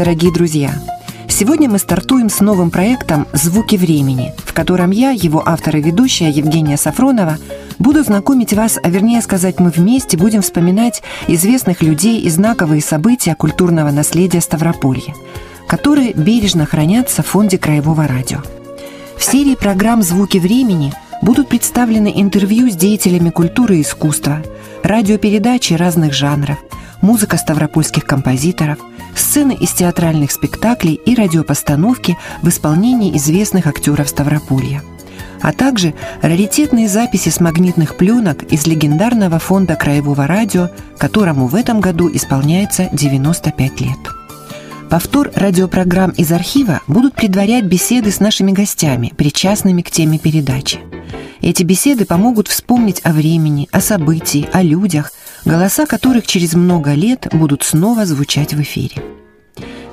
дорогие друзья! Сегодня мы стартуем с новым проектом «Звуки времени», в котором я, его автор и ведущая Евгения Сафронова, буду знакомить вас, а вернее сказать, мы вместе будем вспоминать известных людей и знаковые события культурного наследия Ставрополья, которые бережно хранятся в фонде Краевого радио. В серии программ «Звуки времени» будут представлены интервью с деятелями культуры и искусства, радиопередачи разных жанров, музыка ставропольских композиторов, сцены из театральных спектаклей и радиопостановки в исполнении известных актеров Ставрополья а также раритетные записи с магнитных пленок из легендарного фонда Краевого радио, которому в этом году исполняется 95 лет. Повтор радиопрограмм из архива будут предварять беседы с нашими гостями, причастными к теме передачи. Эти беседы помогут вспомнить о времени, о событии, о людях, голоса которых через много лет будут снова звучать в эфире.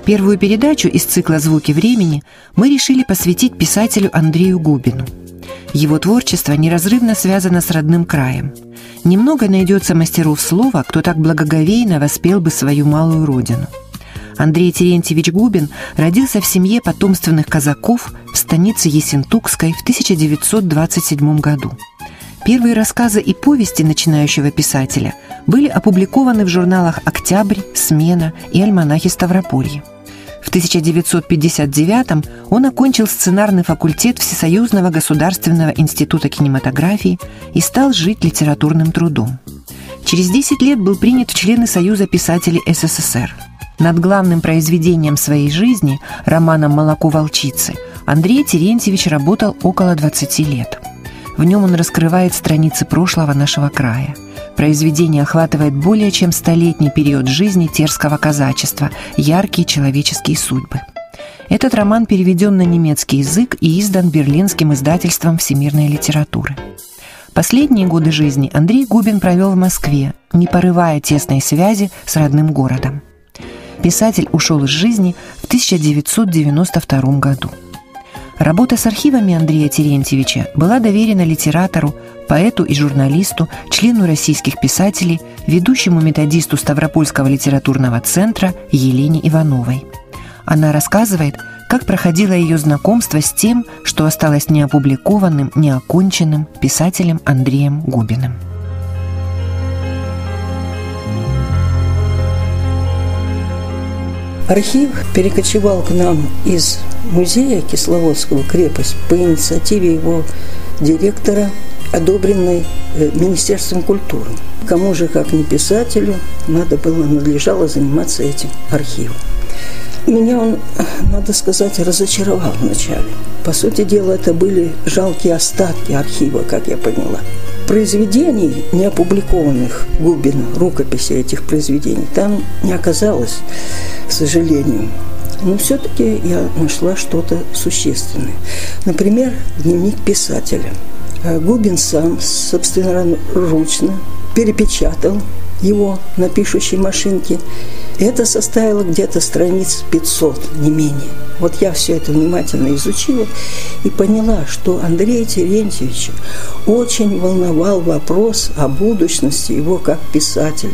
Первую передачу из цикла «Звуки времени» мы решили посвятить писателю Андрею Губину. Его творчество неразрывно связано с родным краем. Немного найдется мастеров слова, кто так благоговейно воспел бы свою малую родину. Андрей Терентьевич Губин родился в семье потомственных казаков в станице Есентукской в 1927 году. Первые рассказы и повести начинающего писателя были опубликованы в журналах «Октябрь», «Смена» и «Альманахи Ставрополья». В 1959 он окончил сценарный факультет Всесоюзного государственного института кинематографии и стал жить литературным трудом. Через 10 лет был принят в члены Союза писателей СССР. Над главным произведением своей жизни, романом «Молоко волчицы», Андрей Терентьевич работал около 20 лет. В нем он раскрывает страницы прошлого нашего края. Произведение охватывает более чем столетний период жизни терского казачества, яркие человеческие судьбы. Этот роман переведен на немецкий язык и издан берлинским издательством всемирной литературы. Последние годы жизни Андрей Губин провел в Москве, не порывая тесной связи с родным городом. Писатель ушел из жизни в 1992 году. Работа с архивами Андрея Терентьевича была доверена литератору, поэту и журналисту, члену российских писателей, ведущему методисту Ставропольского литературного центра Елене Ивановой. Она рассказывает, как проходило ее знакомство с тем, что осталось неопубликованным, неоконченным писателем Андреем Губиным. Архив перекочевал к нам из музея Кисловодского крепость по инициативе его директора, одобренной э, Министерством культуры. Кому же, как не писателю, надо было, надлежало заниматься этим архивом. Меня он, надо сказать, разочаровал вначале. По сути дела, это были жалкие остатки архива, как я поняла. Произведений, не опубликованных Губина, рукописи этих произведений, там не оказалось, к сожалению. Но все-таки я нашла что-то существенное. Например, дневник писателя. А Губин сам собственноручно перепечатал его на пишущей машинке. Это составило где-то страниц 500, не менее. Вот я все это внимательно изучила и поняла, что Андрея Терентьевича очень волновал вопрос о будущности его как писателя.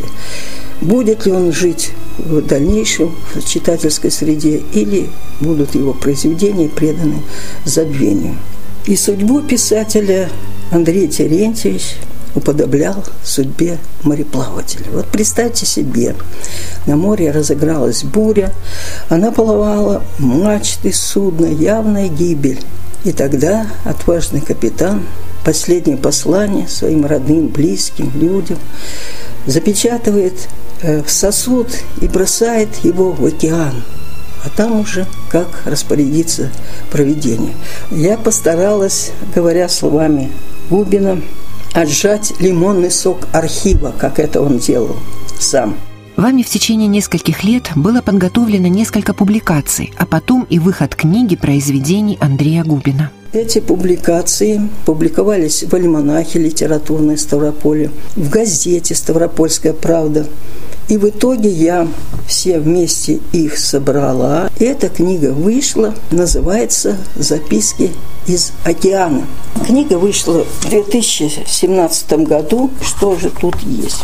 Будет ли он жить в дальнейшем в читательской среде или будут его произведения преданы забвению. И судьбу писателя Андрей Терентьевич уподоблял судьбе мореплавателя. Вот представьте себе, на море разыгралась буря, она половала мачты судна, явная гибель. И тогда отважный капитан последнее послание своим родным, близким людям запечатывает э, в сосуд и бросает его в океан. А там уже как распорядиться проведение. Я постаралась, говоря словами Губина, отжать лимонный сок архива, как это он делал сам. Вами в течение нескольких лет было подготовлено несколько публикаций, а потом и выход книги произведений Андрея Губина. Эти публикации публиковались в альманахе литературной Ставрополя, в газете «Ставропольская правда». И в итоге я все вместе их собрала. Эта книга вышла, называется «Записки из океана». Книга вышла в 2017 году. Что же тут есть?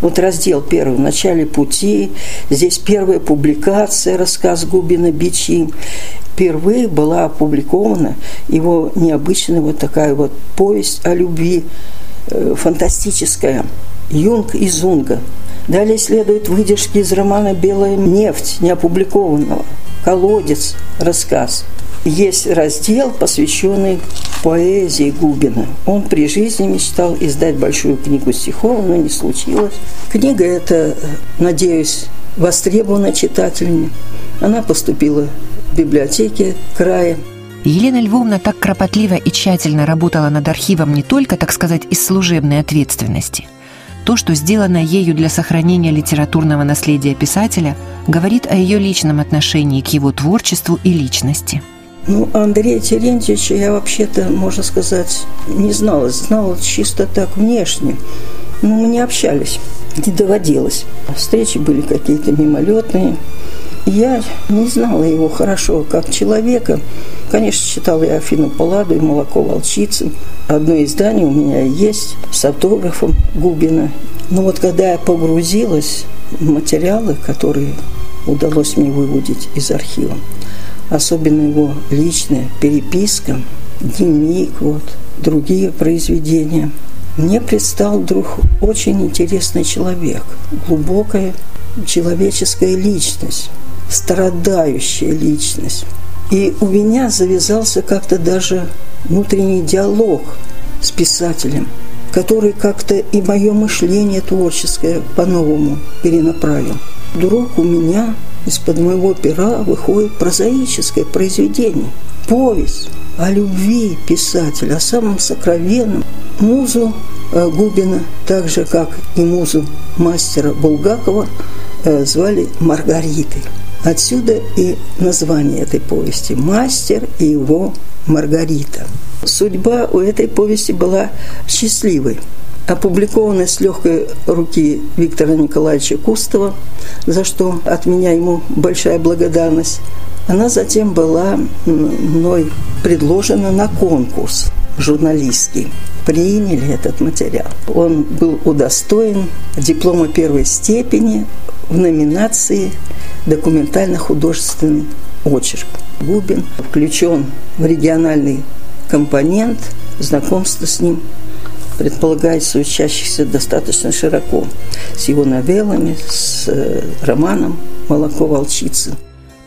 Вот раздел первый, в начале пути, здесь первая публикация, рассказ Губина «Бичи». Впервые была опубликована его необычная вот такая вот повесть о любви, э, фантастическая, «Юнг и Зунга». Далее следуют выдержки из романа «Белая нефть», неопубликованного, «Колодец», рассказ – есть раздел, посвященный поэзии Губина. Он при жизни мечтал издать большую книгу стихов, но не случилось. Книга эта, надеюсь, востребована читателями. Она поступила в библиотеке края. Елена Львовна так кропотливо и тщательно работала над архивом не только, так сказать, из служебной ответственности. То, что сделано ею для сохранения литературного наследия писателя, говорит о ее личном отношении к его творчеству и личности – ну, Андрея Терентьевича я вообще-то, можно сказать, не знала. Знала чисто так внешне. Но мы не общались, не доводилось. Встречи были какие-то мимолетные. Я не знала его хорошо как человека. Конечно, читала я Афину Палладу и «Молоко волчицы». Одно издание у меня есть с автографом Губина. Но вот когда я погрузилась в материалы, которые удалось мне выводить из архива, особенно его личная переписка, дневник, вот, другие произведения. Мне предстал вдруг очень интересный человек, глубокая человеческая личность, страдающая личность. И у меня завязался как-то даже внутренний диалог с писателем, который как-то и мое мышление творческое по-новому перенаправил. Вдруг у меня из-под моего пера выходит прозаическое произведение, повесть о любви писателя, о самом сокровенном. Музу э, Губина, так же, как и музу мастера Булгакова, э, звали Маргаритой. Отсюда и название этой повести «Мастер и его Маргарита». Судьба у этой повести была счастливой – опубликована с легкой руки Виктора Николаевича Кустова, за что от меня ему большая благодарность. Она затем была мной предложена на конкурс журналистский. Приняли этот материал. Он был удостоен диплома первой степени в номинации «Документально-художественный очерк». Губин включен в региональный компонент, знакомство с ним предполагается учащихся достаточно широко, с его новеллами, с э, романом «Молоко волчицы».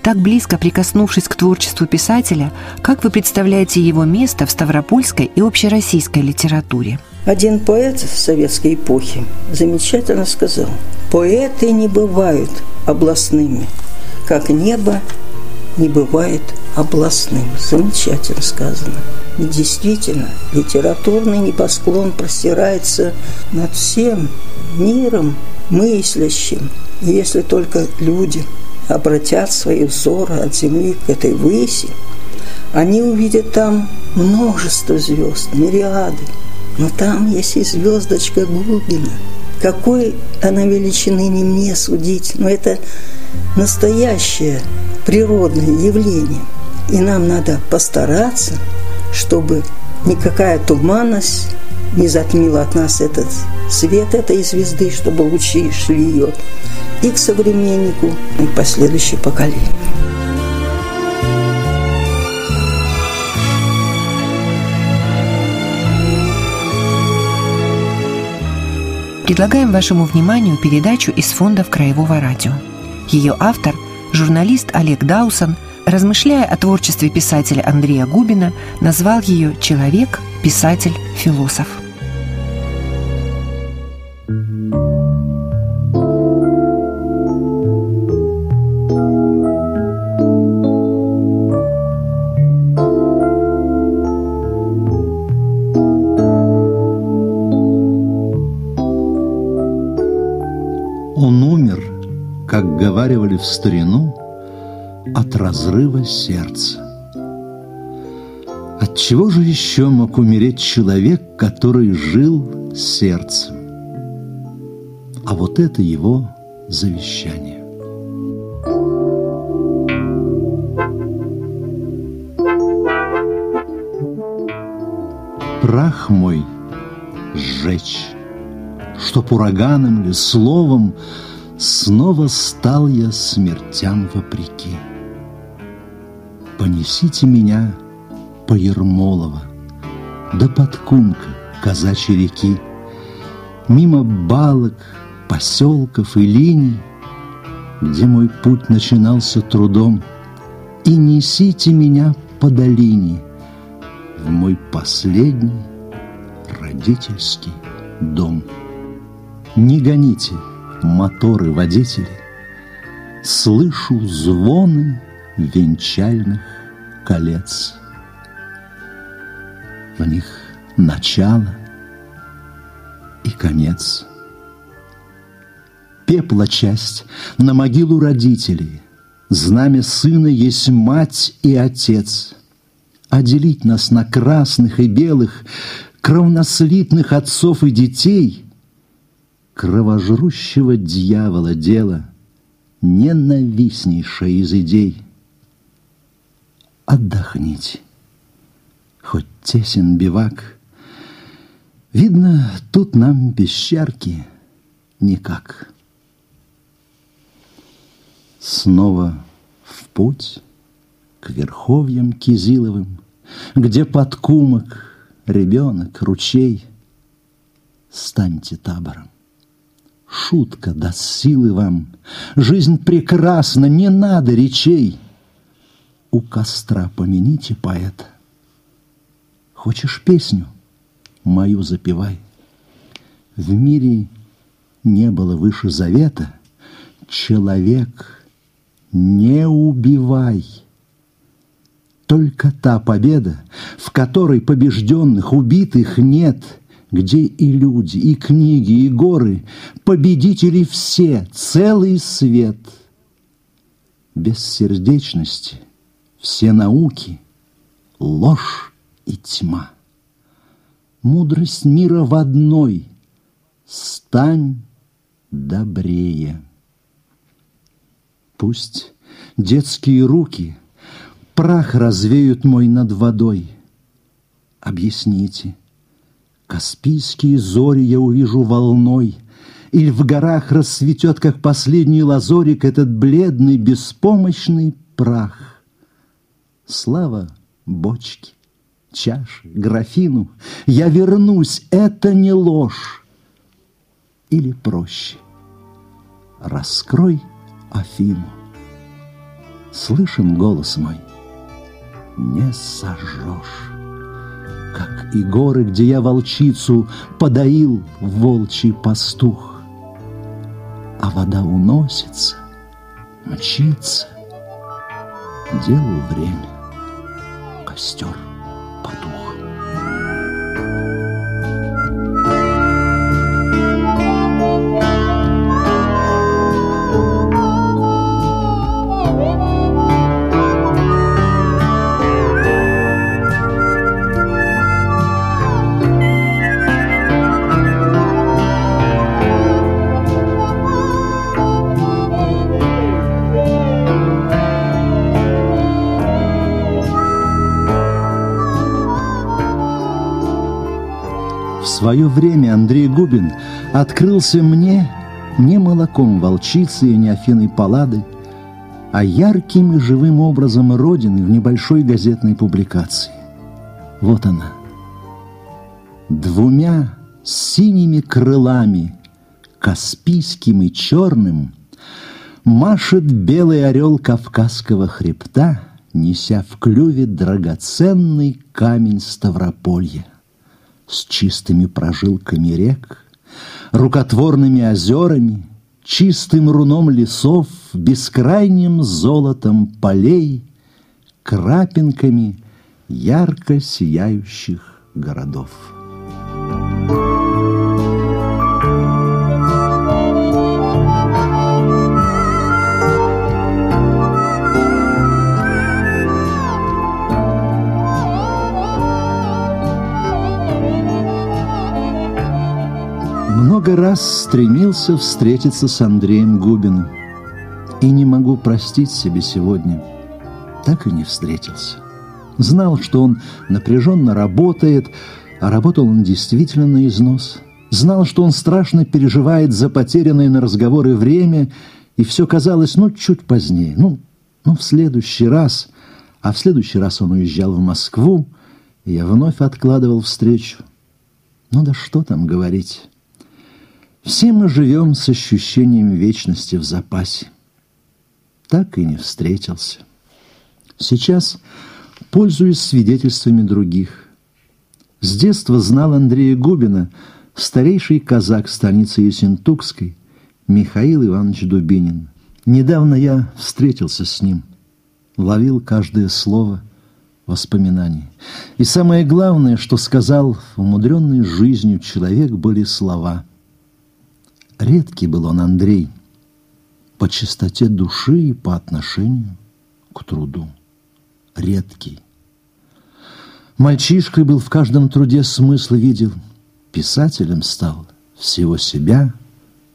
Так близко прикоснувшись к творчеству писателя, как вы представляете его место в ставропольской и общероссийской литературе? Один поэт в советской эпохе замечательно сказал, «Поэты не бывают областными, как небо не бывает областным». Замечательно сказано. И действительно, литературный небосклон простирается над всем миром мыслящим. Если только люди обратят свои взоры от земли к этой выси, они увидят там множество звезд, мириады. Но там есть и звездочка Губина. Какой она величины не мне судить, но это настоящее природное явление. И нам надо постараться – чтобы никакая туманность не затмила от нас этот свет этой звезды, чтобы лучи шли ее и к современнику, и к последующим поколениям. Предлагаем вашему вниманию передачу из фондов Краевого радио. Ее автор – журналист Олег Даусон – размышляя о творчестве писателя Андрея Губина, назвал ее «Человек, писатель, философ». Как говаривали в старину, от разрыва сердца. От чего же еще мог умереть человек, который жил сердцем? А вот это его завещание. Прах мой сжечь, чтоб ураганом ли, словом, Снова стал я смертям вопреки. Понесите меня по Ермолова, До подкумка казачьей реки, Мимо балок, поселков и линий, Где мой путь начинался трудом, И несите меня по долине В мой последний родительский дом. Не гоните моторы водители, Слышу звоны венчальных колец. В них начало и конец. Пепла часть на могилу родителей, Знамя сына есть мать и отец. А нас на красных и белых, Кровнослитных отцов и детей, Кровожрущего дьявола дело, Ненавистнейшая из идей. Отдохните, хоть тесен бивак, Видно, тут нам без щарки никак. Снова в путь к верховьям Кизиловым, Где под кумок ребенок, ручей. Станьте табором. Шутка даст силы вам. Жизнь прекрасна, не надо речей. У костра помяните поэта. Хочешь песню? Мою запевай. В мире не было выше завета. Человек, не убивай. Только та победа, в которой побежденных, убитых нет, где и люди, и книги, и горы, победители все, целый свет. Без сердечности все науки, ложь и тьма. Мудрость мира в одной — стань добрее. Пусть детские руки — прах развеют мой над водой. Объясните, Каспийские зори я увижу волной, Или в горах расцветет, как последний лазорик, Этот бледный, беспомощный прах. Слава бочке, чаше, графину, Я вернусь, это не ложь. Или проще, раскрой Афину. Слышен голос мой, не сожжешь. Как и горы, где я волчицу подоил волчий пастух. А вода уносится, мчится, делу время, костер потух. Свое время Андрей Губин открылся мне не молоком волчицы и не Афиной Паллады, а ярким и живым образом Родины в небольшой газетной публикации. Вот она. Двумя синими крылами, каспийским и черным, машет белый орел Кавказского хребта, неся в клюве драгоценный камень Ставрополья с чистыми прожилками рек, рукотворными озерами, чистым руном лесов, бескрайним золотом полей, крапинками ярко сияющих городов. Много раз стремился встретиться с Андреем Губиным. И не могу простить себе сегодня. Так и не встретился. Знал, что он напряженно работает, а работал он действительно на износ. Знал, что он страшно переживает за потерянное на разговоры время, и все казалось, ну, чуть позднее, ну, ну, в следующий раз. А в следующий раз он уезжал в Москву, и я вновь откладывал встречу. Ну да что там говорить. Все мы живем с ощущением вечности в запасе. Так и не встретился. Сейчас пользуюсь свидетельствами других. С детства знал Андрея Губина, старейший казак станицы Ессентукской, Михаил Иванович Дубинин. Недавно я встретился с ним, ловил каждое слово воспоминаний. И самое главное, что сказал умудренный жизнью человек, были слова. Редкий был он Андрей по чистоте души и по отношению к труду редкий. Мальчишкой был в каждом труде смысл видел, писателем стал, всего себя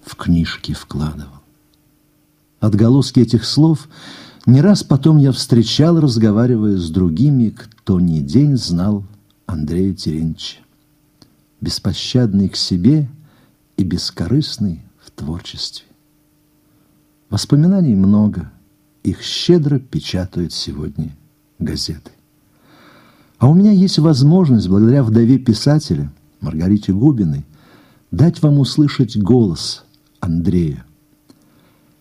в книжки вкладывал. Отголоски этих слов не раз потом я встречал, разговаривая с другими, кто не день знал Андрея Терентьевича. Беспощадный к себе и бескорыстный в творчестве. Воспоминаний много, их щедро печатают сегодня газеты. А у меня есть возможность, благодаря вдове писателя Маргарите Губиной, дать вам услышать голос Андрея.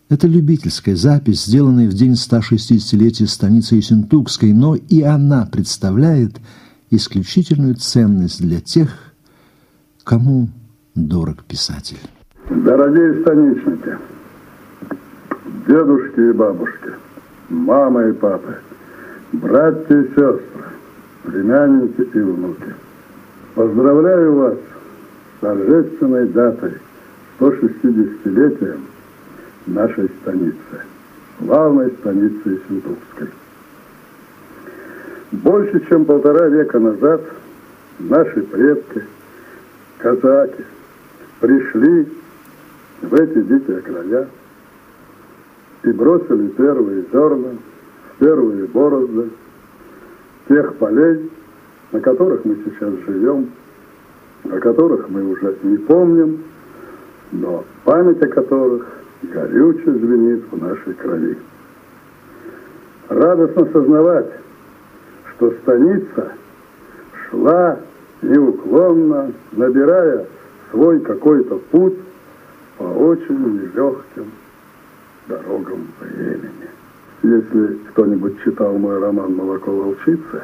Это любительская запись, сделанная в день 160-летия станицы Ессентукской, но и она представляет исключительную ценность для тех, кому дорог писатель. Дорогие станичники, дедушки и бабушки, мамы и папы – братья и сестры, племянники и внуки. Поздравляю вас с торжественной датой 160-летием нашей станицы, главной станицы Сентукской. Больше чем полтора века назад наши предки, казаки, пришли в эти дикие края и бросили первые зерна первые борозды тех полей, на которых мы сейчас живем, о которых мы уже не помним, но память о которых горюче звенит в нашей крови. Радостно сознавать, что станица шла неуклонно, набирая свой какой-то путь по очень нелегким дорогам времени. Если кто-нибудь читал мой роман «Молоко волчицы»,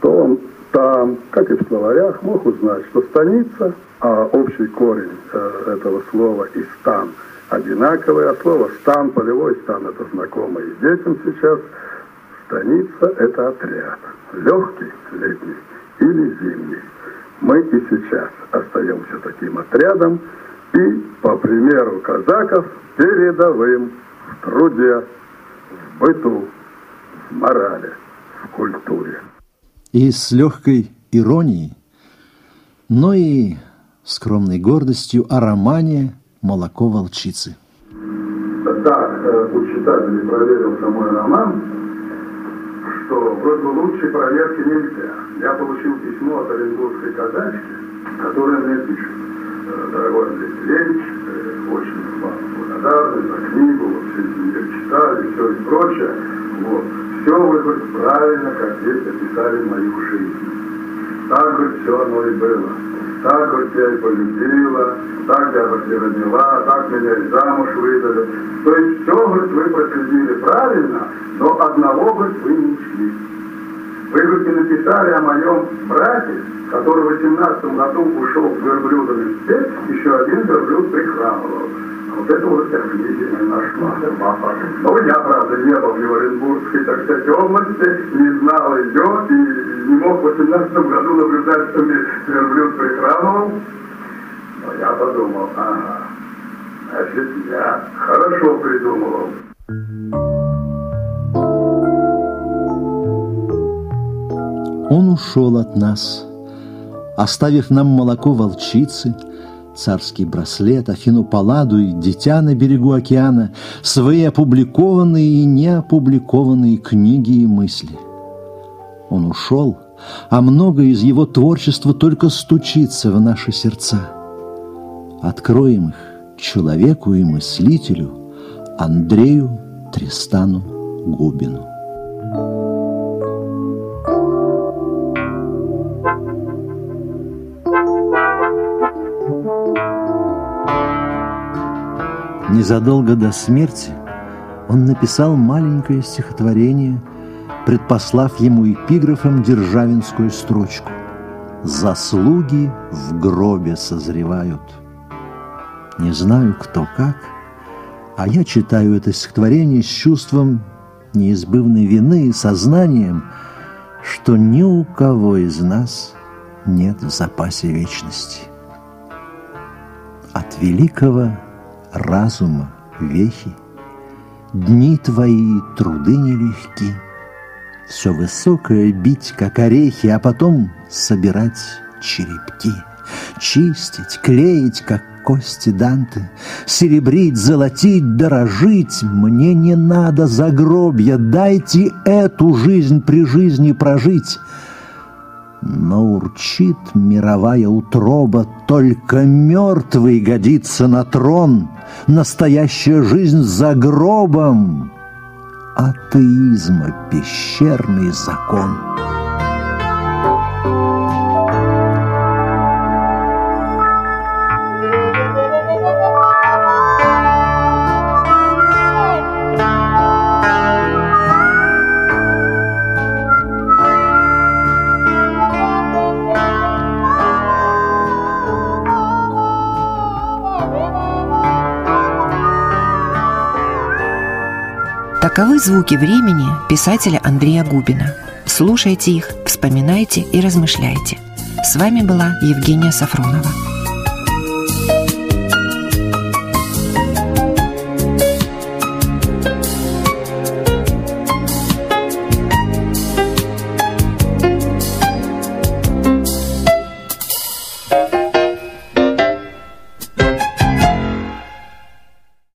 то он там, как и в словарях, мог узнать, что станица, а общий корень э, этого слова и стан одинаковый, а слово стан, полевой стан, это знакомо и детям сейчас. Станица – это отряд, легкий, летний или зимний. Мы и сейчас остаемся таким отрядом и, по примеру казаков, передовым в труде в быту, в морали, в культуре. И с легкой иронией, но и скромной гордостью о романе «Молоко волчицы». Так, э, у читателей проверился мой роман, что вроде бы лучшей проверки нельзя. Я получил письмо от оренбургской казачки, которая мне пишет. «Э, Дорогой Андрей Леонидович, э, очень вам благодарны за книгу, вот все эти читали, все и прочее. Вот. Все вы говорит, правильно, как здесь описали мою жизнь. Так, говорит, все оно и было. Так, говорит, я и полюбила, так я, говорит, и родила, так меня и замуж выдали. То есть все, говорит, вы проследили правильно, но одного, говорит, вы не учли. Вы, говорит, не написали о моем брате, который в 18 году ушел с верблюдами в степь, еще один верблюд прихрамывал. Вот это вот я книги не нашла. Но я, правда, не был в Оренбургской, так сказать, области, не знал ее и не мог в 18 году наблюдать, что мне верблюд прихрамывал. Но я подумал, ага, значит, я хорошо придумывал. Он ушел от нас, оставив нам молоко волчицы – царский браслет, Афину Палладу и дитя на берегу океана, свои опубликованные и неопубликованные книги и мысли. Он ушел, а многое из его творчества только стучится в наши сердца. откроем их человеку и мыслителю Андрею Тристану Губину. Незадолго до смерти он написал маленькое стихотворение, предпослав ему эпиграфом державинскую строчку «Заслуги в гробе созревают». Не знаю, кто как, а я читаю это стихотворение с чувством неизбывной вины и сознанием, что ни у кого из нас нет в запасе вечности. От великого разума вехи. Дни твои труды нелегки, Все высокое бить, как орехи, А потом собирать черепки, Чистить, клеить, как кости Данте, Серебрить, золотить, дорожить. Мне не надо загробья, Дайте эту жизнь при жизни прожить. Но урчит мировая утроба, Только мертвый годится на трон, Настоящая жизнь за гробом, Атеизма пещерный закон. Таковы звуки времени писателя Андрея Губина. Слушайте их, вспоминайте и размышляйте. С вами была Евгения Сафронова.